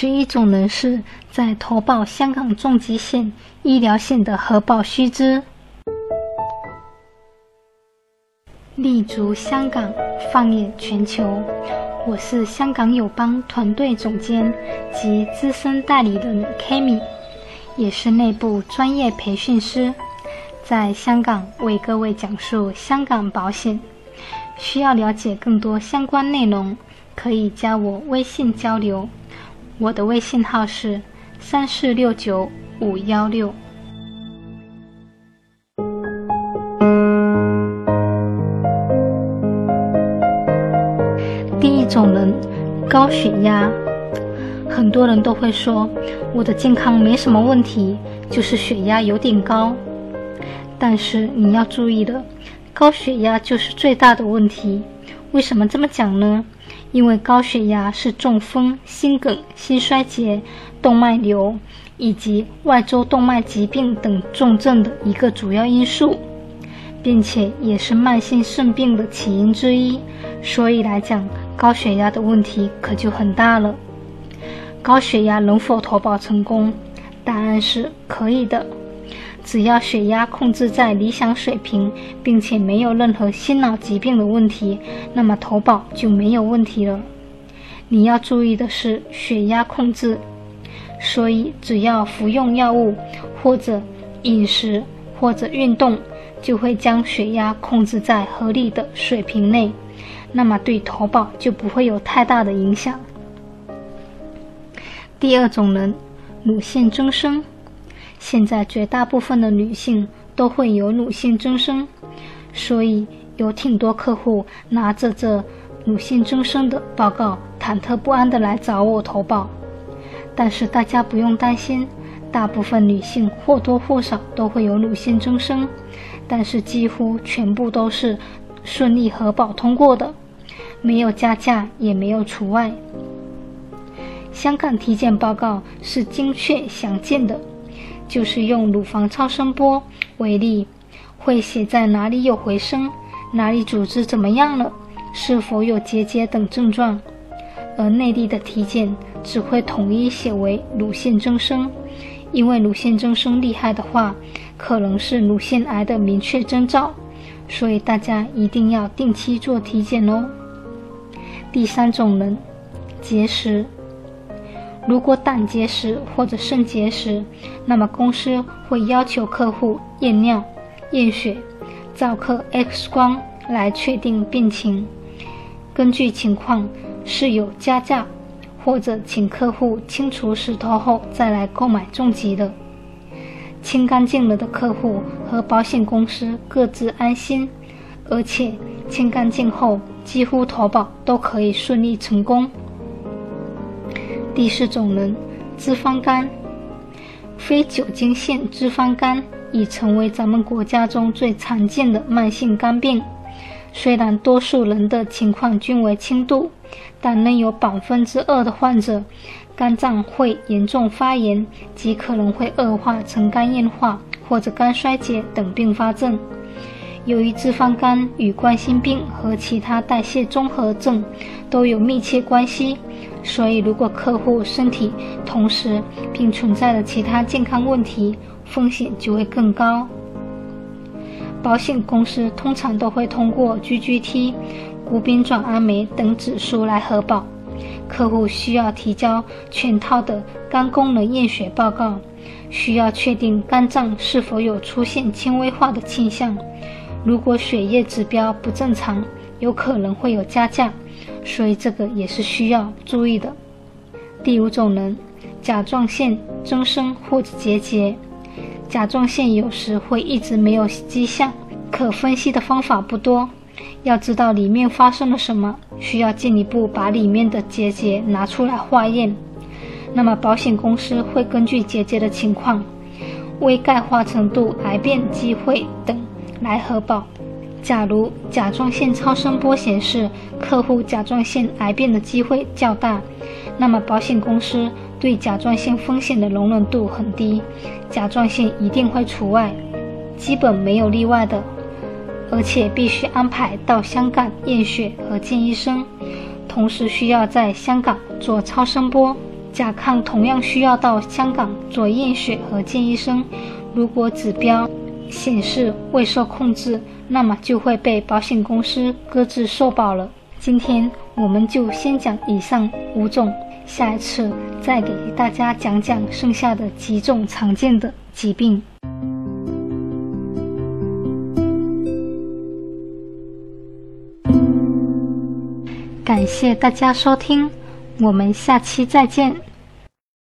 十一种人士在投保香港重疾险医疗险的核保须知。立足香港，放眼全球。我是香港友邦团队总监及资深代理人 Kami，也是内部专业培训师，在香港为各位讲述香港保险。需要了解更多相关内容，可以加我微信交流。我的微信号是三四六九五幺六。第一种人，高血压。很多人都会说，我的健康没什么问题，就是血压有点高。但是你要注意了，高血压就是最大的问题。为什么这么讲呢？因为高血压是中风、心梗、心衰竭、动脉瘤以及外周动脉疾病等重症的一个主要因素。并且也是慢性肾病的起因之一，所以来讲，高血压的问题可就很大了。高血压能否投保成功？答案是可以的，只要血压控制在理想水平，并且没有任何心脑疾病的问题，那么投保就没有问题了。你要注意的是血压控制，所以只要服用药物或者饮食或者运动。就会将血压控制在合理的水平内，那么对投保就不会有太大的影响。第二种人，乳腺增生。现在绝大部分的女性都会有乳腺增生，所以有挺多客户拿着这乳腺增生的报告，忐忑不安的来找我投保。但是大家不用担心，大部分女性或多或少都会有乳腺增生。但是几乎全部都是顺利核保通过的，没有加价，也没有除外。香港体检报告是精确详尽的，就是用乳房超声波为例，会写在哪里有回声，哪里组织怎么样了，是否有结节等症状。而内地的体检只会统一写为乳腺增生，因为乳腺增生厉害的话。可能是乳腺癌的明确征兆，所以大家一定要定期做体检哦。第三种人，结石。如果胆结石或者肾结石，那么公司会要求客户验尿、验血、照颗 X 光来确定病情。根据情况是有加价，或者请客户清除石头后再来购买重疾的。清干净了的客户和保险公司各自安心，而且清干净后几乎投保都可以顺利成功。第四种人，脂肪肝，非酒精性脂肪肝已成为咱们国家中最常见的慢性肝病。虽然多数人的情况均为轻度，但仍有百分之二的患者。肝脏会严重发炎，极可能会恶化成肝硬化或者肝衰竭等并发症。由于脂肪肝与冠心病和其他代谢综合症都有密切关系，所以如果客户身体同时并存在了其他健康问题，风险就会更高。保险公司通常都会通过 GGT、谷丙转氨酶等指数来核保。客户需要提交全套的肝功能验血报告，需要确定肝脏是否有出现轻微化的倾向。如果血液指标不正常，有可能会有加价，所以这个也是需要注意的。第五种人，甲状腺增生或者结节。甲状腺有时会一直没有迹象，可分析的方法不多。要知道里面发生了什么，需要进一步把里面的结节拿出来化验。那么保险公司会根据结节的情况、微钙化程度、癌变机会等来核保。假如甲状腺超声波显示客户甲状腺癌变的机会较大，那么保险公司对甲状腺风险的容忍度很低，甲状腺一定会除外，基本没有例外的。而且必须安排到香港验血和见医生，同时需要在香港做超声波、甲亢同样需要到香港做验血和见医生。如果指标显示未受控制，那么就会被保险公司搁置受保了。今天我们就先讲以上五种，下一次再给大家讲讲剩下的几种常见的疾病。感谢大家收听，我们下期再见。